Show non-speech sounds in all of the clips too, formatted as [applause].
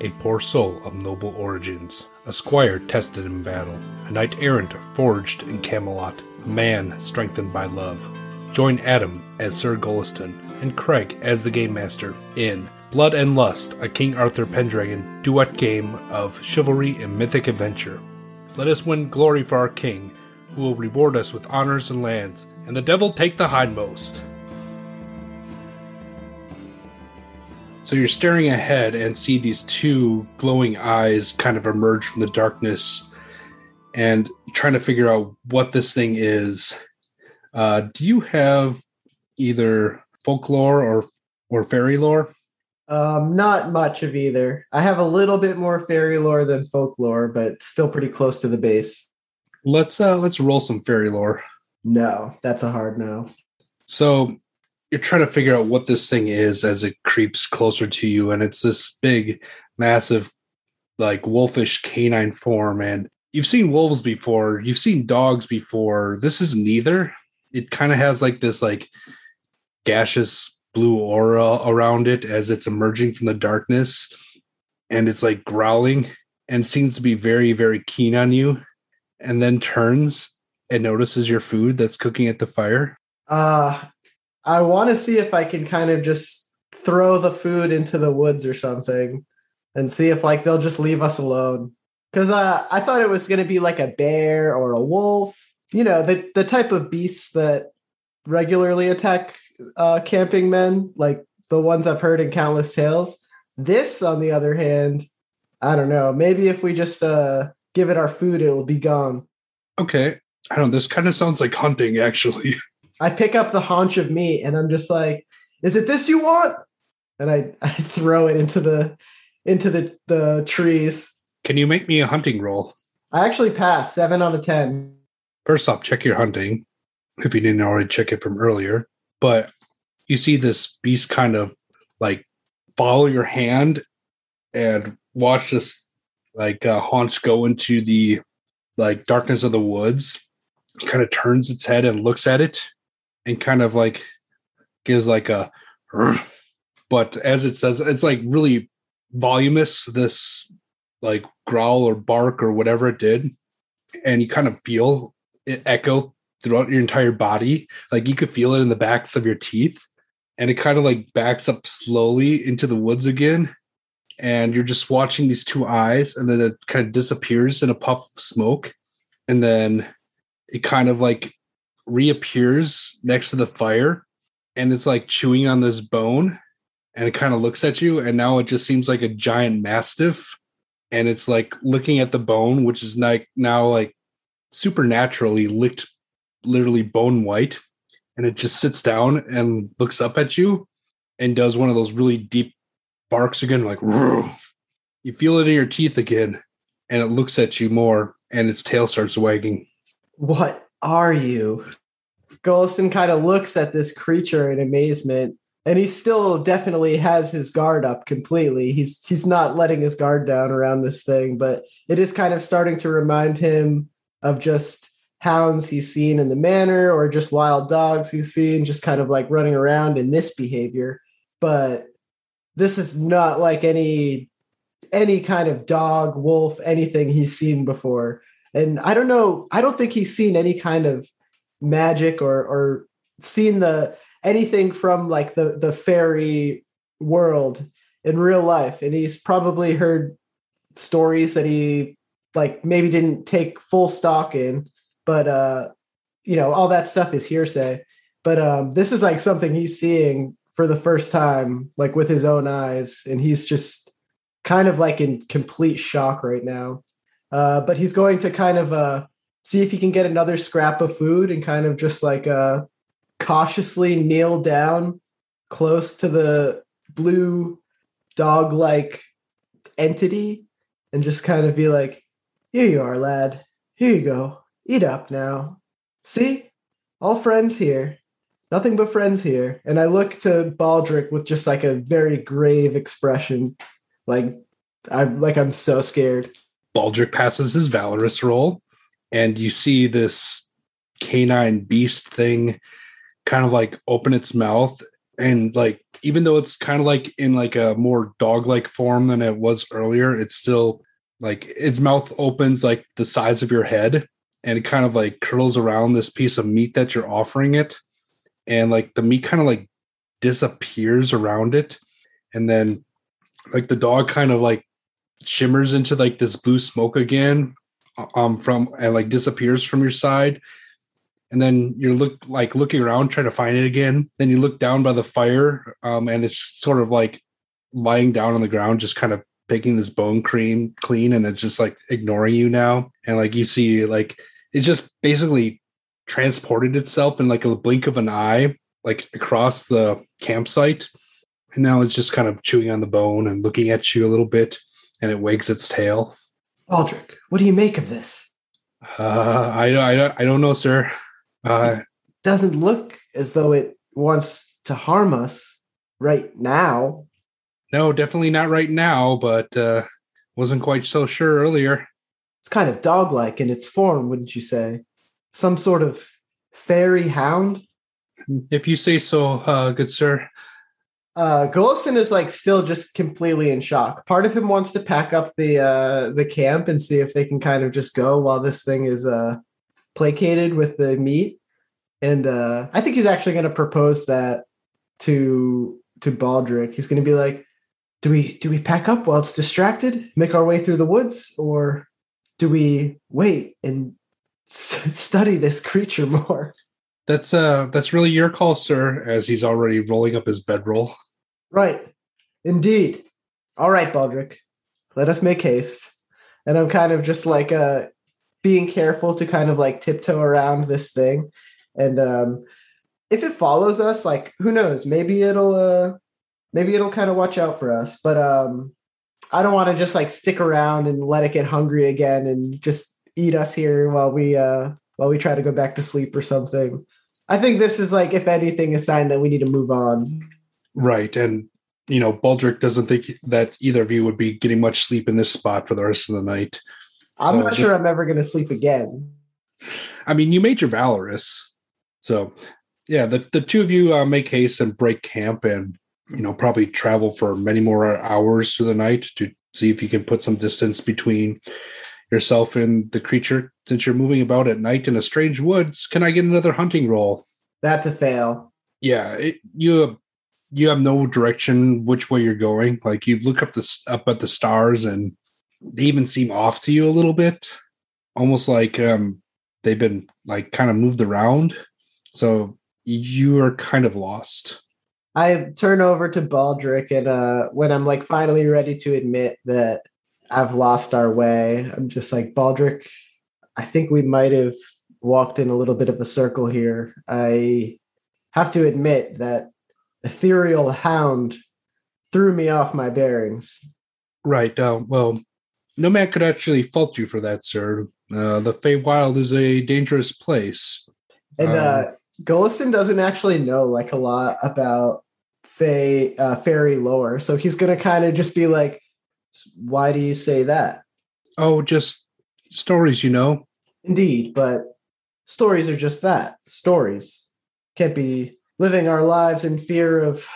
a poor soul of noble origins, a squire tested in battle, a knight errant forged in Camelot, a man strengthened by love. Join Adam as Sir Golliston and Craig as the Game Master in Blood and Lust, a King Arthur Pendragon duet game of chivalry and mythic adventure. Let us win glory for our king, who will reward us with honors and lands, and the devil take the hindmost. So you're staring ahead and see these two glowing eyes kind of emerge from the darkness and trying to figure out what this thing is. Uh, do you have either folklore or or fairy lore? Um, not much of either. I have a little bit more fairy lore than folklore, but still pretty close to the base. Let's uh let's roll some fairy lore. No, that's a hard no. So you're trying to figure out what this thing is as it creeps closer to you and it's this big massive like wolfish canine form and you've seen wolves before you've seen dogs before. This is neither. It kind of has like this like gaseous blue aura around it as it's emerging from the darkness and it's like growling and seems to be very very keen on you and then turns and notices your food that's cooking at the fire. Uh I want to see if I can kind of just throw the food into the woods or something and see if like they'll just leave us alone. Cuz uh, I thought it was going to be like a bear or a wolf, you know, the the type of beasts that regularly attack uh camping men, like the ones I've heard in countless tales. This on the other hand, I don't know, maybe if we just uh give it our food it will be gone. okay i don't know this kind of sounds like hunting actually [laughs] I pick up the haunch of meat and I'm just like, is it this you want? And I, [laughs] I throw it into the into the, the trees. can you make me a hunting roll I actually pass seven out of ten. First off, check your hunting if you didn't already check it from earlier. But you see this beast kind of like follow your hand and watch this like uh, haunch go into the like darkness of the woods. Kind of turns its head and looks at it and kind of like gives like a [clears throat] but as it says it's like really voluminous this like growl or bark or whatever it did and you kind of feel it echo throughout your entire body. Like you could feel it in the backs of your teeth. And it kind of like backs up slowly into the woods again. And you're just watching these two eyes, and then it kind of disappears in a puff of smoke. And then it kind of like reappears next to the fire. And it's like chewing on this bone. And it kind of looks at you. And now it just seems like a giant mastiff. And it's like looking at the bone, which is like now like supernaturally licked literally bone white and it just sits down and looks up at you and does one of those really deep barks again like "Roo." [laughs] you feel it in your teeth again and it looks at you more and its tail starts wagging What are you? Golston kind of looks at this creature in amazement, and he still definitely has his guard up completely. He's he's not letting his guard down around this thing, but it is kind of starting to remind him of just hounds he's seen in the manor or just wild dogs he's seen just kind of like running around in this behavior. But this is not like any any kind of dog, wolf, anything he's seen before. And I don't know, I don't think he's seen any kind of magic or or seen the anything from like the the fairy world in real life. And he's probably heard stories that he like maybe didn't take full stock in, but uh you know, all that stuff is hearsay. But um this is like something he's seeing for the first time, like with his own eyes, and he's just kind of like in complete shock right now. Uh, but he's going to kind of uh, see if he can get another scrap of food and kind of just like uh, cautiously kneel down close to the blue dog like entity and just kind of be like, Here you are, lad. Here you go. Eat up now. See? All friends here. Nothing but friends here. And I look to Baldric with just like a very grave expression. Like I'm like I'm so scared. Baldric passes his valorous roll and you see this canine beast thing kind of like open its mouth and like even though it's kind of like in like a more dog-like form than it was earlier it's still like its mouth opens like the size of your head and it kind of like curls around this piece of meat that you're offering it and like the meat kind of like disappears around it and then like the dog kind of like shimmers into like this blue smoke again um from and like disappears from your side. And then you're look like looking around trying to find it again. Then you look down by the fire um and it's sort of like lying down on the ground just kind of picking this bone cream clean and it's just like ignoring you now. And like you see like it just basically transported itself in like a blink of an eye like across the campsite. And now it's just kind of chewing on the bone and looking at you a little bit and it wags its tail Baldric, what do you make of this? uh i i, I don't know sir uh Doesn't look as though it wants to harm us right now. no definitely not right now but uh wasn't quite so sure earlier It's kind of dog-like in its form, wouldn't you say? Some sort of fairy hound. if you say so uh good sir Uh, Golson is like still just completely in shock. Part of him wants to pack up the uh, the camp and see if they can kind of just go while this thing is uh, placated with the meat. And uh, I think he's actually going to propose that to to Baldric. He's going to be like, "Do we do we pack up while it's distracted, make our way through the woods, or do we wait and s- study this creature more?" That's uh that's really your call, sir, as he's already rolling up his bedroll. Right. Indeed. All right, Baldric. Let us make haste. And I'm kind of just like uh being careful to kind of like tiptoe around this thing. And um if it follows us, like who knows, maybe it'll uh maybe it'll kind of watch out for us. But um I don't want to just like stick around and let it get hungry again and just eat us here while we uh while we try to go back to sleep or something. I think this is like, if anything, a sign that we need to move on. Right. And you know, Baldric doesn't think that either of you would be getting much sleep in this spot for the rest of the night. I'm So not sure I'm ever going to sleep again. I mean, you made your valorous. So yeah, the, the two of you uh, make haste and break camp and you know, probably travel for many more hours through the night to see if you can put some distance between yourself and the creature since you're moving about at night in a strange woods. Can I get another hunting roll? That's a fail. yeah it, you you have no direction which way you're going. Like you look up this up at the stars and they even seem off to you a little bit. Almost like um they've been like kind of moved around. So you are kind of lost. I turn over to Baldric, and uh, when I'm like finally ready to admit that I've lost our way, I'm just like, Baldric, I think we might have walked in a little bit of a circle here. I have to admit that ethereal hound threw me off my bearings. right uh, well no man could actually fault you for that sir uh, the Feywild is a dangerous place And Um, uh Gullison doesn't actually know like a lot about Fey uh, fairy lore, so he's gonna kind of just be like, "Why do you say that?" oh just stories you know Indeed, but stories are just that stories. Can't be living our lives in fear of.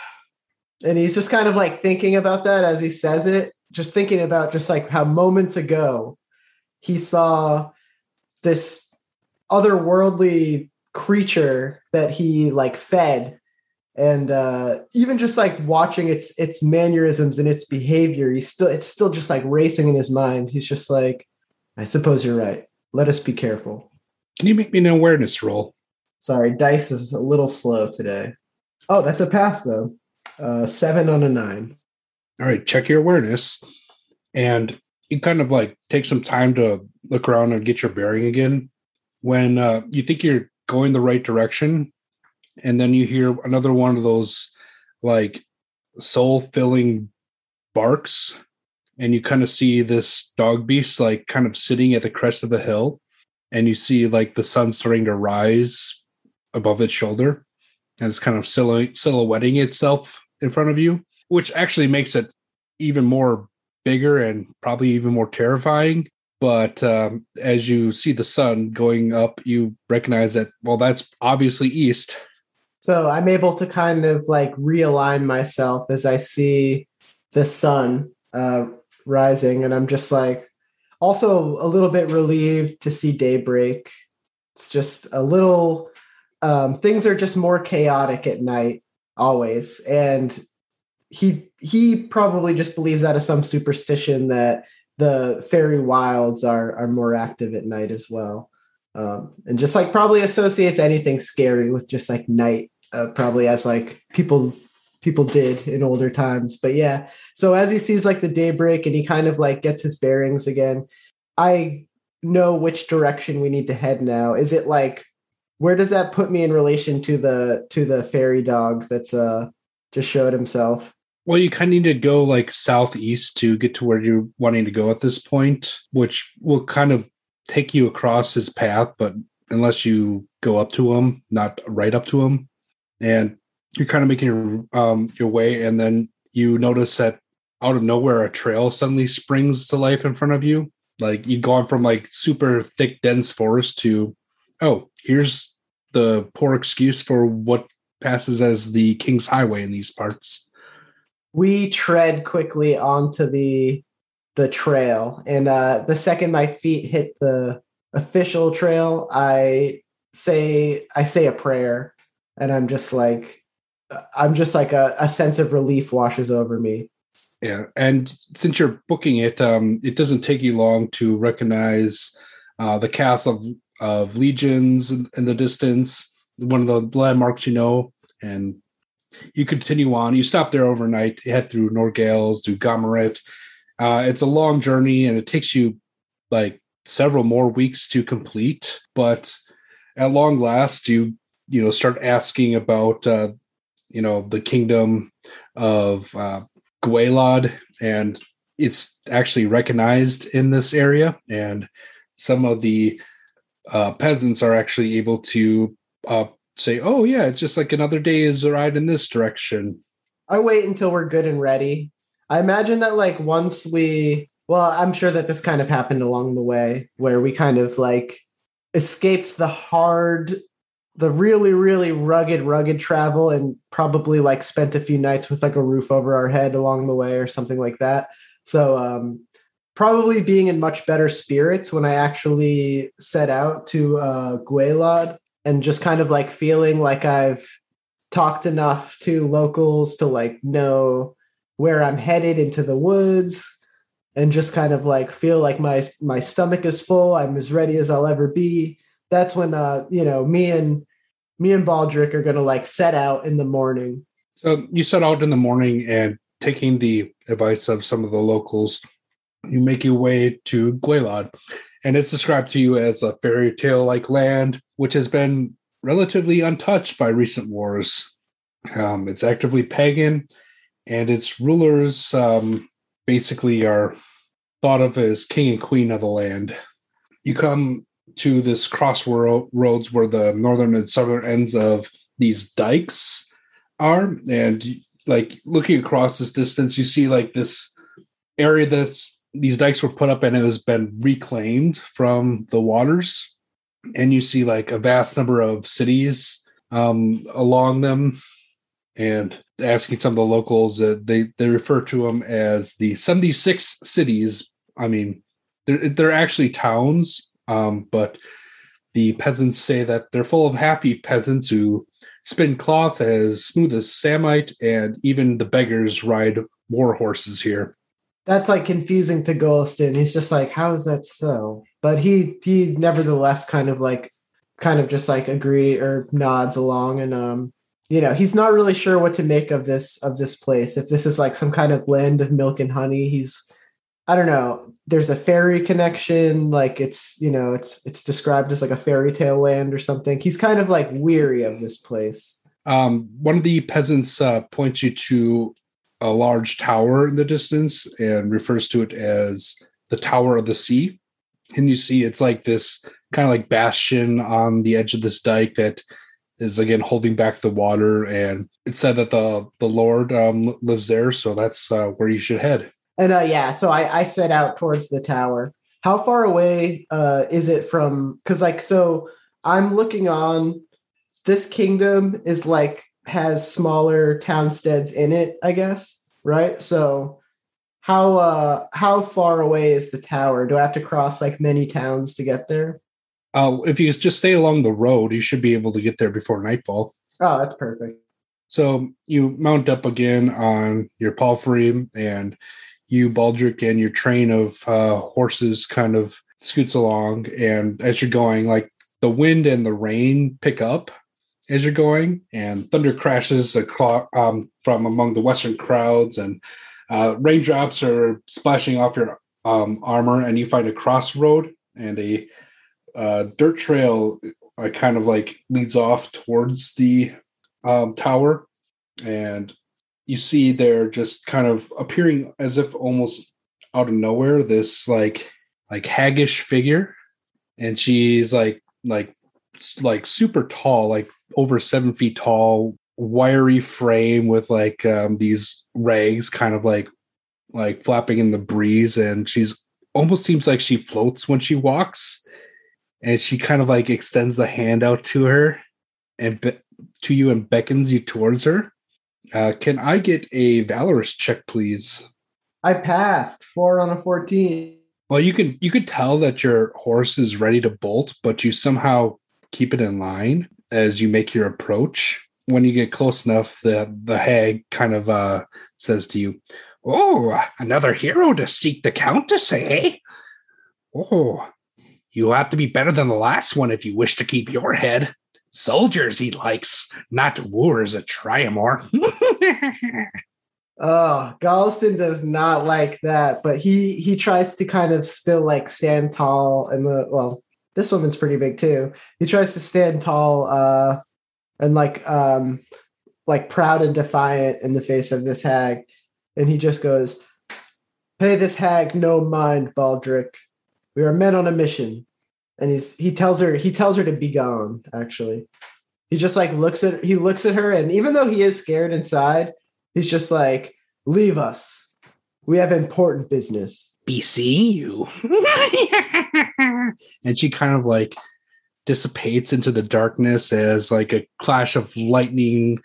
And he's just kind of like thinking about that as he says it, just thinking about just like how moments ago he saw this otherworldly creature that he like fed and uh even just like watching its its mannerisms and its behavior he's still it's still just like racing in his mind. He's just like i suppose you're right. Let us be careful. Can you make me an awareness roll sorry dice is a little slow today. Oh that's a pass though. Uh seven on a nine. All right check your awareness. And you kind of like take some time to look around and get your bearing again. When uh, you think you're going the right direction and then you hear another one of those like soul filling barks and you kind of see this dog beast like kind of sitting at the crest of the hill and you see like the sun starting to rise above its shoulder and it's kind of silhou- silhouetting itself in front of you which actually makes it even more bigger and probably even more terrifying but um, as you see the sun going up you recognize that well that's obviously east So I'm able to kind of like realign myself as I see the sun uh, rising, and I'm just like also a little bit relieved to see daybreak. It's just a little um, things are just more chaotic at night always, and he he probably just believes out of some superstition that the fairy wilds are are more active at night as well. Um, and just like probably associates anything scary with just like night uh, probably as like people people did in older times. But yeah so as he sees like the daybreak and he kind of like gets his bearings again i know which direction we need to head now. Is it like where does that put me in relation to the to the fairy dog that's uh just showed himself well, you kind of need to go like southeast to get to where you're wanting to go at this point, which will kind of take you across his path, but unless you go up to him, not right up to him, and you're kind of making your um, your way, and then you notice that out of nowhere, a trail suddenly springs to life in front of you. Like you've gone from like super thick, dense forest to, oh, here's the poor excuse for what passes as the King's Highway in these parts. We tread quickly onto the the trail and uh the second my feet hit the official trail i say i say a prayer and i'm just like i'm just like a, a sense of relief washes over me. Yeah and since you're booking it um it doesn't take you long to recognize uh the castle of, legions in, the distance one of the landmarks you know and you continue on. You stop there overnight, you head through Norgales, do Gomeret. Uh, it's a long journey and it takes you like several more weeks to complete. But at long last, you you know start asking about uh, you know the kingdom of uh, Gwaelod, and it's actually recognized in this area, and some of the uh, peasants are actually able to uh, say, oh yeah, it's just like another day is a ride in this direction. I wait until we're good and ready. I imagine that like once we well, I'm sure that this kind of happened along the way where we kind of like escaped the hard the really really rugged rugged travel and probably like spent a few nights with like a roof over our head along the way or something like that so um probably being in much better spirits when i actually set out to uh Gwaelod and just kind of like feeling like I've talked enough to locals to like know where I'm headed into the woods and just kind of like feel like my my stomach is full. I'm as ready as I'll ever be. That's when uh you know me and me and Baldric are gonna like set out in the morning. So you set out in the morning and taking the advice of some of the locals, you make your way to Gwaelod and it's described to you as a fairy tale like land, which has been relatively untouched by recent wars. Um, it's actively pagan, and its rulers um, basically are thought of as king and queen of the land. You come to this crossroads where the northern and southern ends of these dikes are, and like looking across this distance, you see like this area that's these dikes were put up and it has been reclaimed from the waters. And you see like a vast number of cities um, along them. And asking some of the locals uh, they they refer to them as the 76 cities. I mean they're, they're actually towns um, but the peasants say that they're full of happy peasants who spin cloth as smooth as samite and even the beggars ride war horses here that's like confusing to Golston. He's just like, how is that so? But he he nevertheless kind of like kind of just like agree or nods along and um you know he's not really sure what to make of this of this place if this is like some kind of land of milk and honey he's i don't know there's a fairy connection like it's you know it's it's described as like a fairy tale land or something he's kind of like weary of this place um one of the peasants uh points you to a large tower in the distance and refers to it as the Tower of the Sea. And you see it's like this kind of like bastion on the edge of this dike that is again holding back the water. And it said that the the Lord um, lives there, so that's uh, where you should head. And uh, yeah, so I, I set out towards the tower. How far away uh, is it from? Because like so, I'm looking on this kingdom is like has smaller townsteads in it, I guess, right? So how uh how far away is the tower? Do I have to cross like many towns to get there? Uh, if you just stay along the road, you should be able to get there before nightfall. Oh, that's perfect. So you mount up again on your palfrey, and you, Baldric, and your train of uh, horses kind of scoots along. And as you're going, like the wind and the rain pick up as you're going, and thunder crashes across, um, from among the western crowds, and uh, raindrops are splashing off your um, armor, and you find a crossroad and a uh, dirt trail uh, kind of like leads off towards the um, tower, and you see there just kind of appearing as if almost out of nowhere this like like haggish figure, and she's like like like super tall, like over seven feet tall, wiry frame with like um, these rags kind of like like flapping in the breeze and she's almost seems like she floats when she walks and she kind of like extends the hand out to her and be- to you and beckons you towards her. Uh, can i get a valorous check please? I passed. Four on a 14. well you can you could tell that your horse is ready to bolt but you somehow keep it in line as you make your approach when you get close enough the the hag kind of uh says to you oh another hero to seek the countess eh? Oh you have to be better than the last one if you wish to keep your head. Soldiers he likes not wooers at triamore [laughs] Oh, Galston does not like that, but he he tries to kind of still like stand tall and the well, this woman's pretty big too. He tries to stand tall uh and like um like proud and defiant in the face of this hag. And he just goes, Pay this hag no mind, Baldric. We are men on a mission. And he's he tells her he tells her to be gone, actually. He just like looks at he looks at her, and even though he is scared inside, he's just like, leave us. We have important business. Be seeing you. [laughs] And she kind of like dissipates into the darkness as like a clash of lightning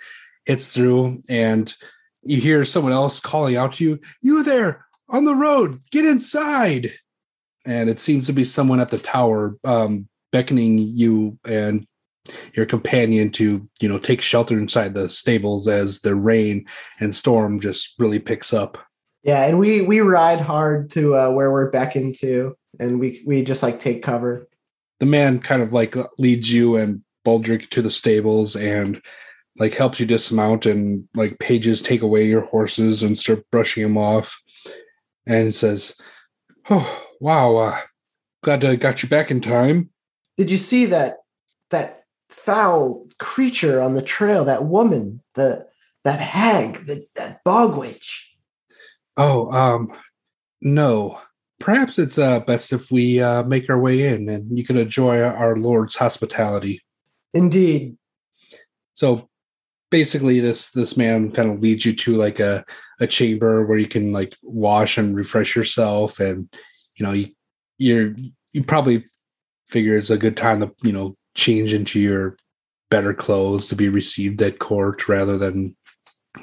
hits through and you hear someone else calling out to you you there on the road get inside! And it seems to be someone at the tower um, beckoning you and your companion to you know take shelter inside the stables as the rain and storm just really picks up Yeah, and we we ride hard to uh, where we're beckoned to, and we we just like take cover. the man kind of like leads you and Baldric to the stables and like helps you dismount and like pages take away your horses and start brushing them off and says, "Oh wow, uh, glad I got you back in time." Did you see that that foul creature on the trail? That woman, the that hag, the, that bog witch. Oh, um, no. Perhaps it's uh, best if we uh, make our way in and you can enjoy our Lord's hospitality. Indeed. so basically this this man kind of leads you to like a a chamber where you can like wash and refresh yourself and you know you you're you probably figure it's a good time to you know change into your better clothes to be received at court rather than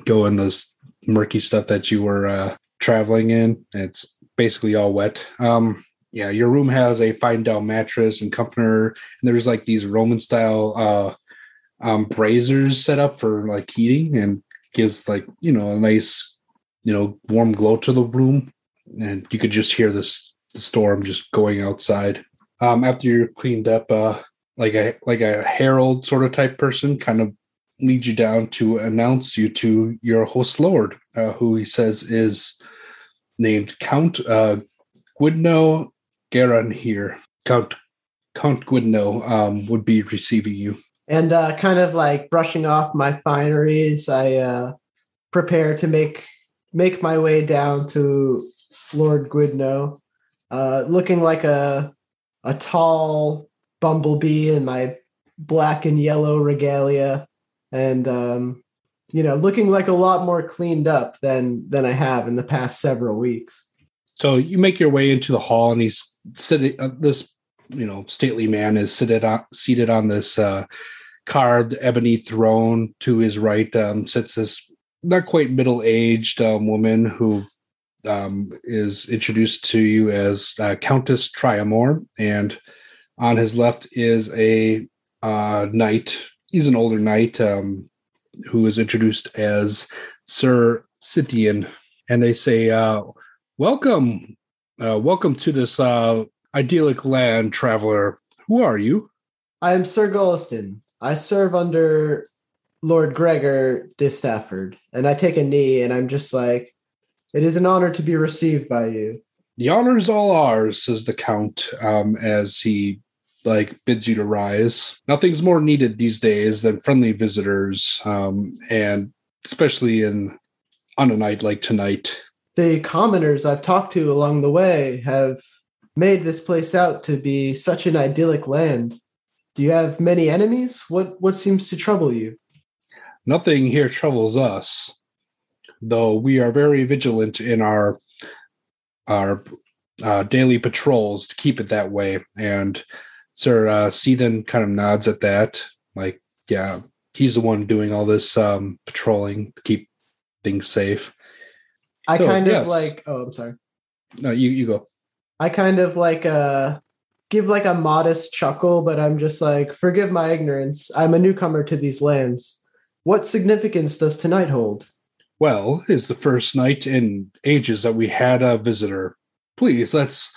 go in this murky stuff that you were uh traveling in. It's basically all wet. Um yeah your room has a fine down mattress and comforter and there's like these roman style uh um braziers set up for like heating and gives like you know a nice you know warm glow to the room. And you could just hear this the storm just going outside. Um after you're cleaned up uh like a like a herald sort of type person kind of leads you down to announce you to your host lord uh, who he says is named count uh Garanhir count count Gwydno um would be receiving you. And uh, kind of like brushing off my fineries, I uh, prepare to make make my way down to Lord Gwydno, uh, looking like a a tall bumblebee in my black and yellow regalia, and um, you know, looking like a lot more cleaned up than than I have in the past several weeks. So you make your way into the hall, and he's sitting. Uh, this you know stately man is seated on seated on this uh, carved ebony throne. To his right um, sits this not quite middle aged um, woman who um, is introduced to you as uh, Countess Triamore, and on his left is a uh, knight. He's an older knight um, who is introduced as Sir Scythian, and they say, uh, "Welcome, uh, welcome to this uh, idyllic land, traveler. Who are you?" I am Sir Golston. I serve under Lord Gregor de Stafford, and I take a knee, and I'm just like, "It is an honor to be received by you." The honor is all ours, says the count, um, as he like bids you to rise. Nothing's more needed these days than friendly visitors, um, and especially in on a night like tonight. The commoners I've talked to along the way have made this place out to be such an idyllic land. Do you have many enemies? What what seems to trouble you? Nothing here troubles us, though we are very vigilant in our our uh, daily patrols to keep it that way. And Sir uh, Seethan kind of nods at that, like, yeah, he's the one doing all this um, patrolling to keep things safe. I So, kind yes. of like oh I'm sorry. No, you you go. I kind of like uh give like a modest chuckle, but I'm just like, forgive my ignorance. I'm a newcomer to these lands. What significance does tonight hold? Well, it's the first night in ages that we had a visitor. Please let's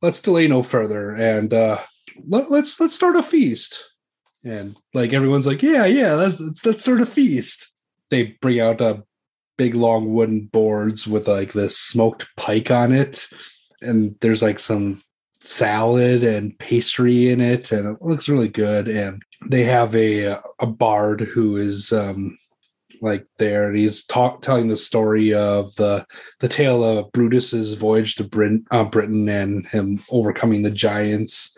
let's delay no further and uh, let, let's let's start a feast. And like everyone's like, yeah, yeah, let's let's, start a feast. They bring out a big long wooden boards with like this smoked pike on it, and there's like some salad and pastry in it, and it looks really good. And they have a a bard who is um, like there and he's talk, telling the story of the the tale of Brutus's voyage to Britain, uh, Britain and him overcoming the giants.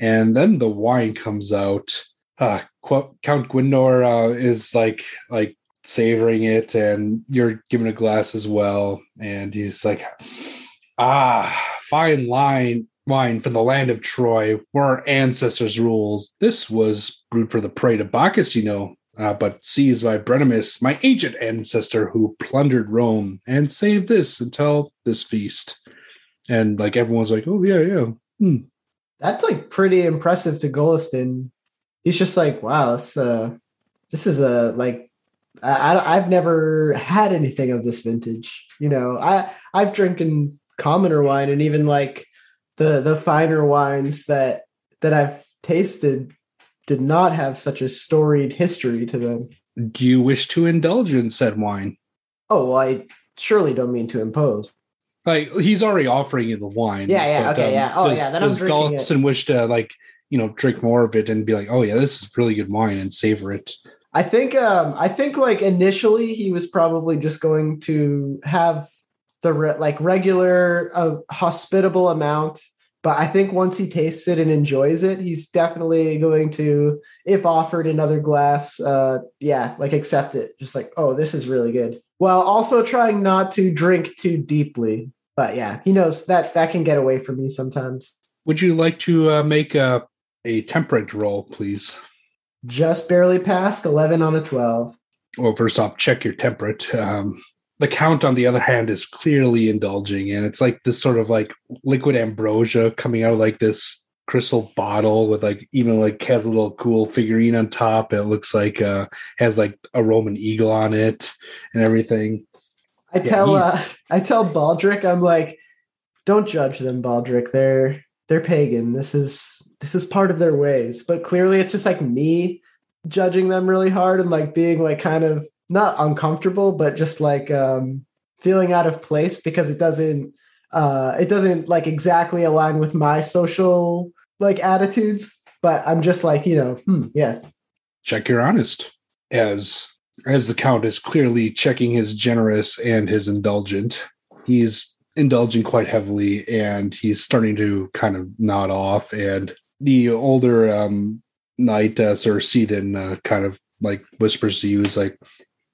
And then the wine comes out. Uh, Qu- Count Gwendor uh, is like like savoring it, and you're given a glass as well. And he's like, "Ah, fine wine, wine from the land of Troy, where our ancestors ruled. This was brewed for the prey to Bacchus, you know uh, but seized by Brennius, my ancient ancestor who plundered Rome and saved this until this feast. And like everyone's like, oh yeah, yeah. Hmm. That's like pretty impressive to Golliston. He's just like, wow, this uh this is a like I, I I've never had anything of this vintage. You know, I I've drinking commoner wine and even like the the finer wines that that I've tasted did not have such a storied history to them. Do you wish to indulge in said wine? Oh, well, I surely don't mean to impose. Like he's already offering you the wine. Yeah, yeah, okay, yeah. Oh, does, yeah, then does. Galston wish to like you know drink more of it and be like, oh yeah, this is really good wine and savor it? I think um I think like initially he was probably just going to have the re- like regular uh, hospitable amount but I think once he tastes it and enjoys it he's definitely going to if offered another glass uh yeah like accept it just like oh this is really good while also trying not to drink too deeply but yeah he knows that that can get away from me sometimes Would you like to uh, make a a temperate roll, please? just barely passed 11 on a 12 well, first off, check your temperate. Um, the count, on the other hand, is clearly indulging, and it's like this sort of like liquid ambrosia coming out of like this crystal bottle with like even like has a little cool figurine on top. It looks like uh has like a Roman eagle on it and everything. I Yeah, tell uh, [laughs] I tell Baldric, I'm like, don't judge them, Baldric. They're they're pagan. This is this is part of their ways. But clearly it's just like me judging them really hard and like being like kind of not uncomfortable, but just like um feeling out of place because it doesn't uh it doesn't like exactly align with my social like attitudes. But I'm just like, you know, hmm, yes. Check your honest. As as the count is clearly checking his generous and his indulgent, he's indulging quite heavily and he's starting to kind of nod off and the older um knight uh, sir Seethan uh, kind of like whispers to you is like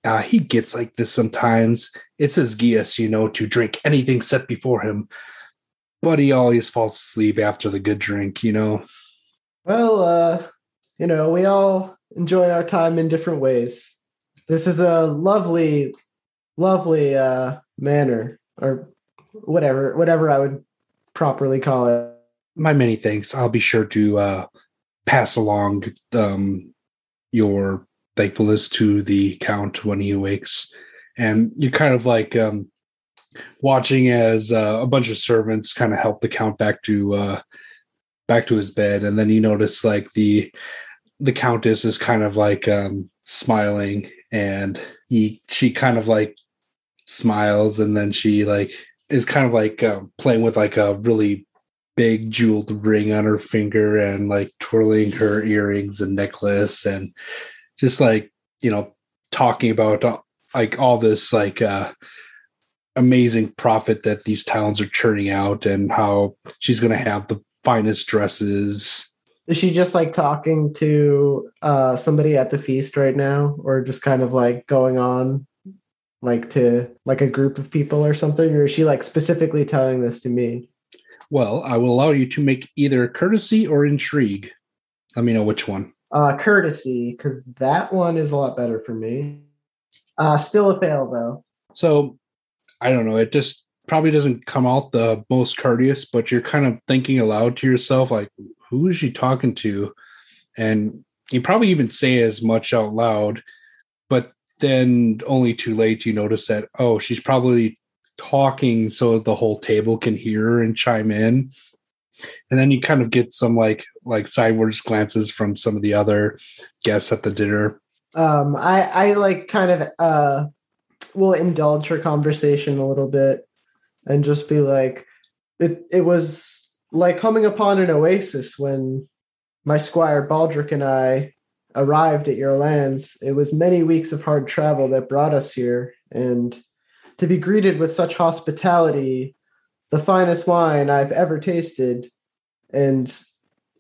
uh, he gets like this sometimes it's his geis you know to drink anything set before him but he always falls asleep after the good drink you know Well, uh, you know, we all enjoy our time in different ways. This is a lovely, lovely uh, manor, or whatever, whatever I would properly call it. My many thanks. I'll be sure to uh, pass along um, your thankfulness to the count when he awakes. And you kind of like um, watching as uh, a bunch of servants kind of help the count back to uh, back to his bed, and then you notice like the the countess is kind of like um, smiling, and he she kind of like smiles, and then she like is kind of like uh, playing with like a really big jeweled ring on her finger and like twirling her earrings and necklace and just like you know talking about uh, like all this like uh amazing profit that these towns are churning out and how she's going to have the finest dresses Is she just like talking to uh, somebody at the feast right now, or just kind of like going on like to like a group of people or something? Or is she like specifically telling this to me? well i will allow you to make either courtesy or intrigue let me know which one Uh, courtesy, because that one is a lot better for me. Uh, still a fail though. So I don't know. It just probably doesn't come out the most courteous, but you're kind of thinking aloud to yourself, like, who is she talking to? And you probably even say as much out loud, but then only too late you notice that, oh, she's probably talking so the whole table can hear and chime in. And then you kind of get some like like sideways glances from some of the other guests at the dinner. Um, I I like kind of uh will indulge her conversation a little bit and just be like, it it was like coming upon an oasis when my squire Baldric and I arrived at your lands. It was many weeks of hard travel that brought us here, and to be greeted with such hospitality, the finest wine I've ever tasted, and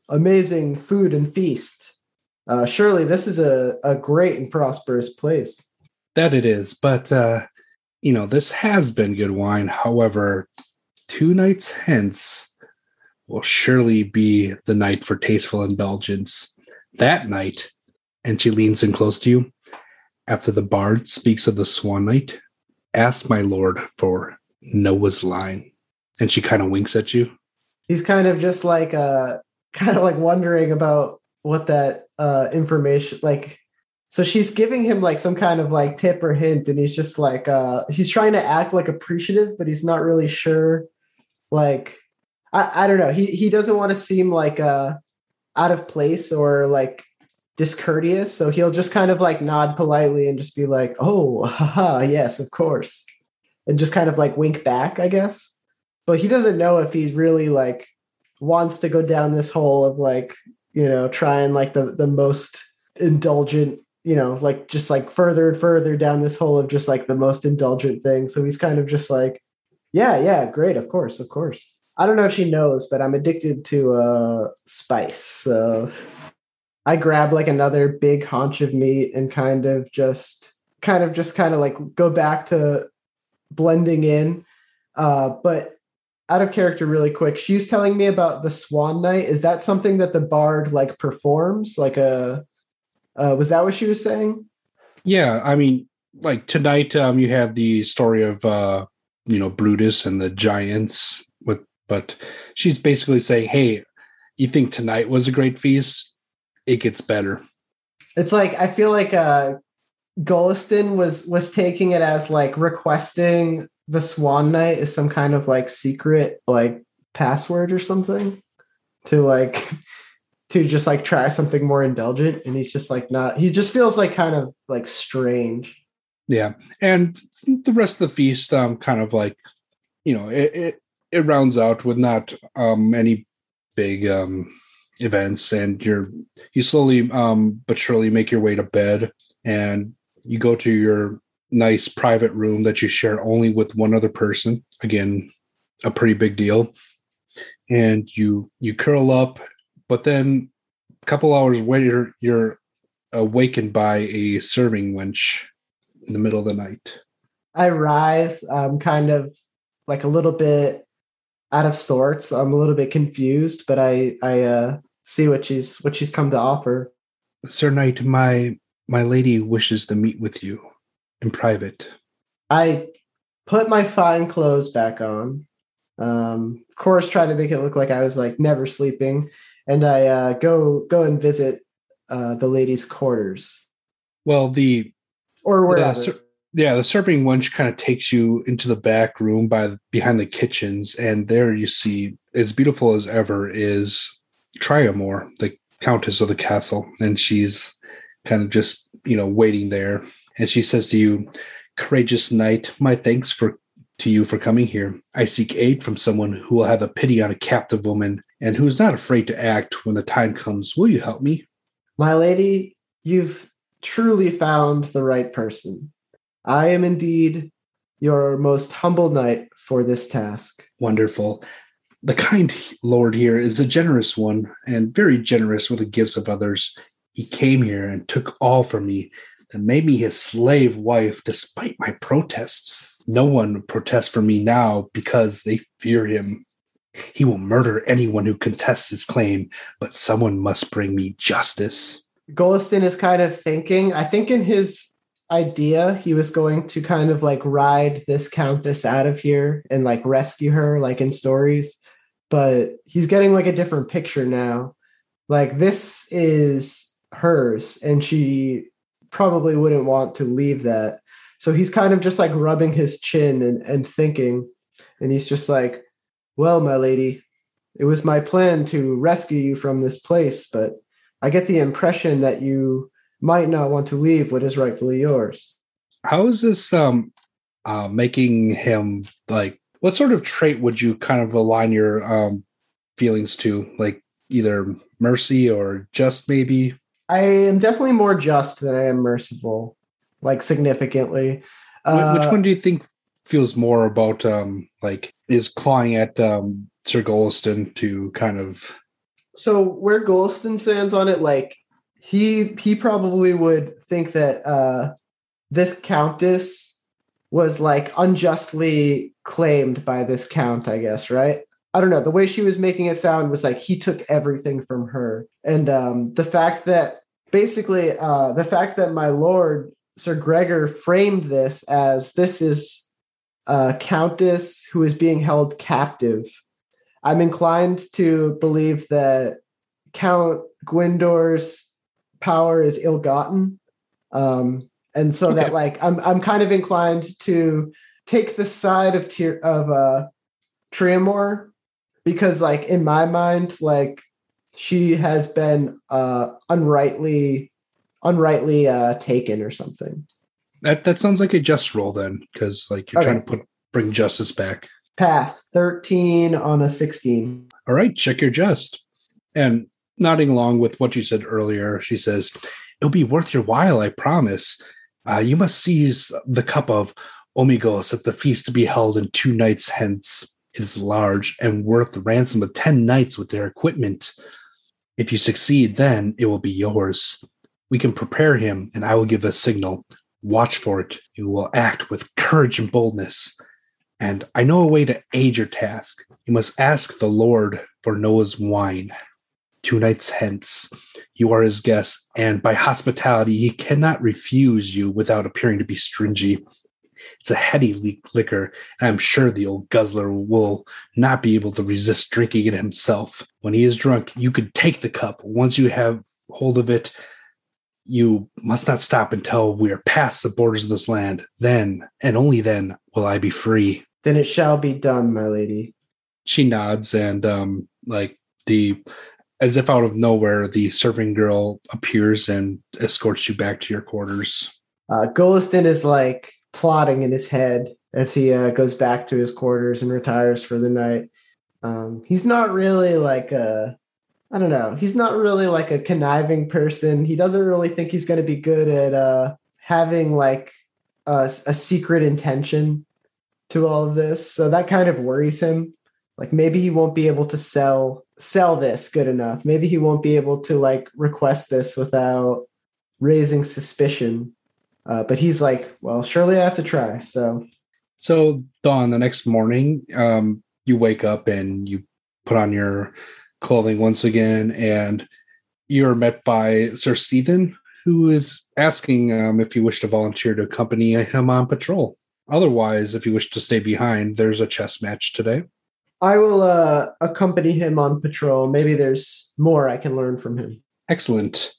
amazing food and feast. Uh, surely this is a, a great and prosperous place. That it is, but uh, you know, this has been good wine. However, two nights hence will surely be the night for tasteful indulgence. That night, and she leans in close to you. After the bard speaks of the swan night, ask my lord for Noah's line. And she kind of winks at you. He's kind of just like uh kind of like wondering about what that uh information like so she's giving him like some kind of like tip or hint and he's just like uh he's trying to act like appreciative but he's not really sure like I, I don't know. He he doesn't want to seem like uh out of place or like discourteous so he'll just kind of like nod politely and just be like oh haha yes of course and just kind of like wink back i guess. But he doesn't know if he's really like wants to go down this hole of like you know trying like the the most indulgent you know like just like further and further down this hole of just like the most indulgent thing. So he's kind of just like yeah yeah great of course of course. I don't know if she knows but i'm addicted to uh spice. So i grab like another big haunch of meat and kind of just kind of just kind of like go back to blending in. Uh but out of character really quick she's telling me about the swan night is that something that the bard like performs? Like a uh, was that what she was saying Yeah, I mean, like tonight, um, you have the story of uh, you know, Brutus and the giants with but she's basically saying, Hey, you think tonight was a great feast? It gets better. it's like i feel like uh Golliston was was taking it as like requesting the swan night is some kind of like secret like password or something to like [laughs] to just like try something more indulgent and he's just like not he just feels like kind of like strange Yeah. And the rest of the feast, um, kind of like, you know, it it, it rounds out with not um any big um events and you're you slowly um but surely make your way to bed and you go to your nice private room that you share only with one other person again a pretty big deal and you you curl up but then a couple hours later you're awakened by a serving wench in the middle of the night i rise i'm kind of like a little bit out of sorts i'm a little bit confused but i i uh see what she's what she's come to offer Sir Knight, my my lady wishes to meet with you in private. I put my fine clothes back on. Um, of course, try to make it look like I was like never sleeping, and I uh, go go and visit uh, the ladies' quarters Well, the or wherever. sir- yeah, the serving wench kind of takes you into the back room by the, behind the kitchens, and there you see, as beautiful as ever, is Triamore, the countess of the castle, and she's kind of just you know waiting there, and she says to you, "Courageous knight, my thanks for to you for coming here. I seek aid from someone who will have a pity on a captive woman and who is not afraid to act when the time comes. Will you help me?" My lady, you've truly found the right person. I am indeed your most humble knight for this task. Wonderful. The kind Lord here is a generous one and very generous with the gifts of others. He came here and took all from me and made me his slave wife despite my protests. No one protests for me now because they fear him. He will murder anyone who contests his claim, but someone must bring me justice. Golliston is kind of thinking, I think in his idea, he was going to kind of like ride this countess out of here and like rescue her, like in stories. But he's getting like a different picture now. Like this is hers, and she probably wouldn't want to leave that. So he's kind of just like rubbing his chin and, and thinking. And he's just like, Well, my lady, it was my plan to rescue you from this place, but I get the impression that you might not want to leave what is rightfully yours. How is this um uh making him like what sort of trait would you kind of align your um feelings to? Like either mercy or just maybe? I am definitely more just than I am merciful, like significantly. Wh- Which Uh, one do you think feels more about um like is clawing at um Sir Golliston to kind of so where Golliston stands on it, like he he probably would think that uh this countess was like unjustly claimed by this count, I guess, right? I don't know. The way she was making it sound was like he took everything from her. And um the fact that basically uh the fact that my lord Sir Gregor framed this as this is a countess who is being held captive. I'm inclined to believe that Count Gwindor's power is ill-gotten, um, and so that like I'm I'm kind of inclined to take the side of Tyr of uh, Triamore because like in my mind like she has been uh, unrightly unrightly uh, taken or something. That that sounds like a just roll then, because like you're Okay. trying to put bring justice back. Pass thirteen on a sixteen. All right, check your just. And nodding along with what you said earlier, she says, It'll be worth your while, I promise. Uh, you must seize the cup of Omigos at the feast to be held in two nights hence. It is large and worth the ransom of 10 knights with their equipment. If you succeed, then it will be yours. We can prepare him, and I will give a signal. Watch for it. You will act with courage and boldness. And I know a way to aid your task. You must ask the Lord for Noah's wine. Two nights hence, you are his guest, and by hospitality, he cannot refuse you without appearing to be stringy. It's a heady li- liquor, and I'm sure the old guzzler will not be able to resist drinking it himself. When he is drunk, you could take the cup. Once you have hold of it, you must not stop until we are past the borders of this land. Then, and only then, will I be free Then it shall be done, my lady. she nods and um like the as if out of nowhere the serving girl appears and escorts you back to your quarters Uh, Golliston is like plotting in his head as he uh, goes back to his quarters and retires for the night. Um, he's not really like a, I don't know, he's not really like a conniving person. He doesn't really think he's going to be good at uh, having like a, a secret intention to all of this. So that kind of worries him. Like maybe he won't be able to sell sell this good enough. Maybe he won't be able to like request this without raising suspicion. Uh, but he's like, well, surely I have to try. So so dawn the next morning um you wake up and you put on your clothing once again and you're met by Sir Seethan, who is asking um, if you wish to volunteer to accompany him on patrol. Otherwise, if you wish to stay behind, there's a chess match today. I will uh, accompany him on patrol. Maybe there's more I can learn from him. Excellent.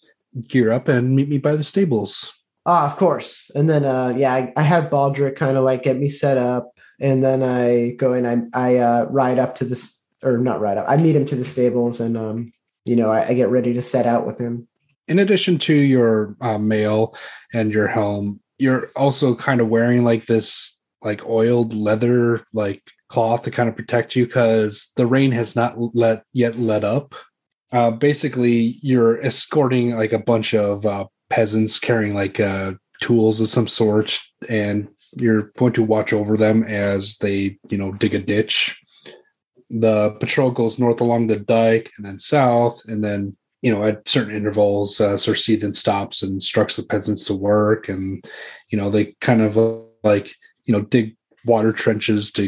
Gear up and meet me by the stables. Ah, of course. And then, uh, yeah, I, I have Baldric kind of like get me set up, and then I go and I I uh, ride up to this or not ride up. I meet him to the stables, and um, you know, I, I get ready to set out with him. In addition to your uh, mail and your helm, you're also kind of wearing like this like oiled leather like cloth to kind of protect you because the rain has not let yet let up. Uh, basically, you're escorting like a bunch of uh, peasants carrying like uh, tools of some sort, and you're going to watch over them as they, you know, dig a ditch. The patrol goes north along the dike and then south, and then you know at certain intervals, uh, Sir Seethan stops and instructs the peasants to work, and you know they kind of uh, like you know dig water trenches to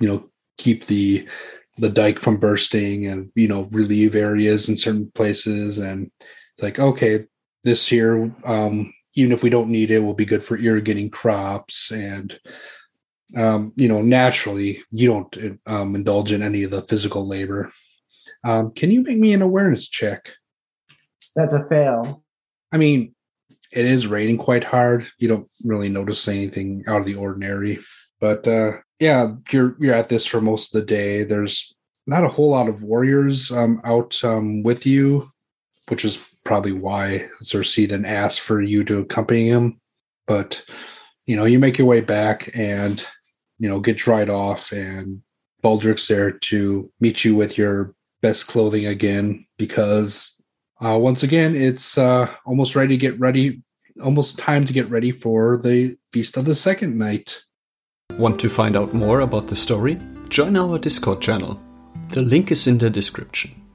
you know keep the the dike from bursting and you know relieve areas in certain places and it's like okay this here um even if we don't need it will be good for irrigating crops and um you know naturally you don't um, indulge in any of the physical labor um can you make me an awareness check That's a fail. i mean it is raining quite hard you don't really notice anything out of the ordinary but uh yeah, you're you're at this for most of the day. There's not a whole lot of warriors um, out um, with you, which is probably why Sir Seethan asked for you to accompany him. But you know, you make your way back and you know get dried off, and Baldric's there to meet you with your best clothing again because uh, once again it's uh, almost ready to get ready, almost time to get ready for the feast of the second night. Want to find out more about the story? Join our Discord channel. The link is in the description.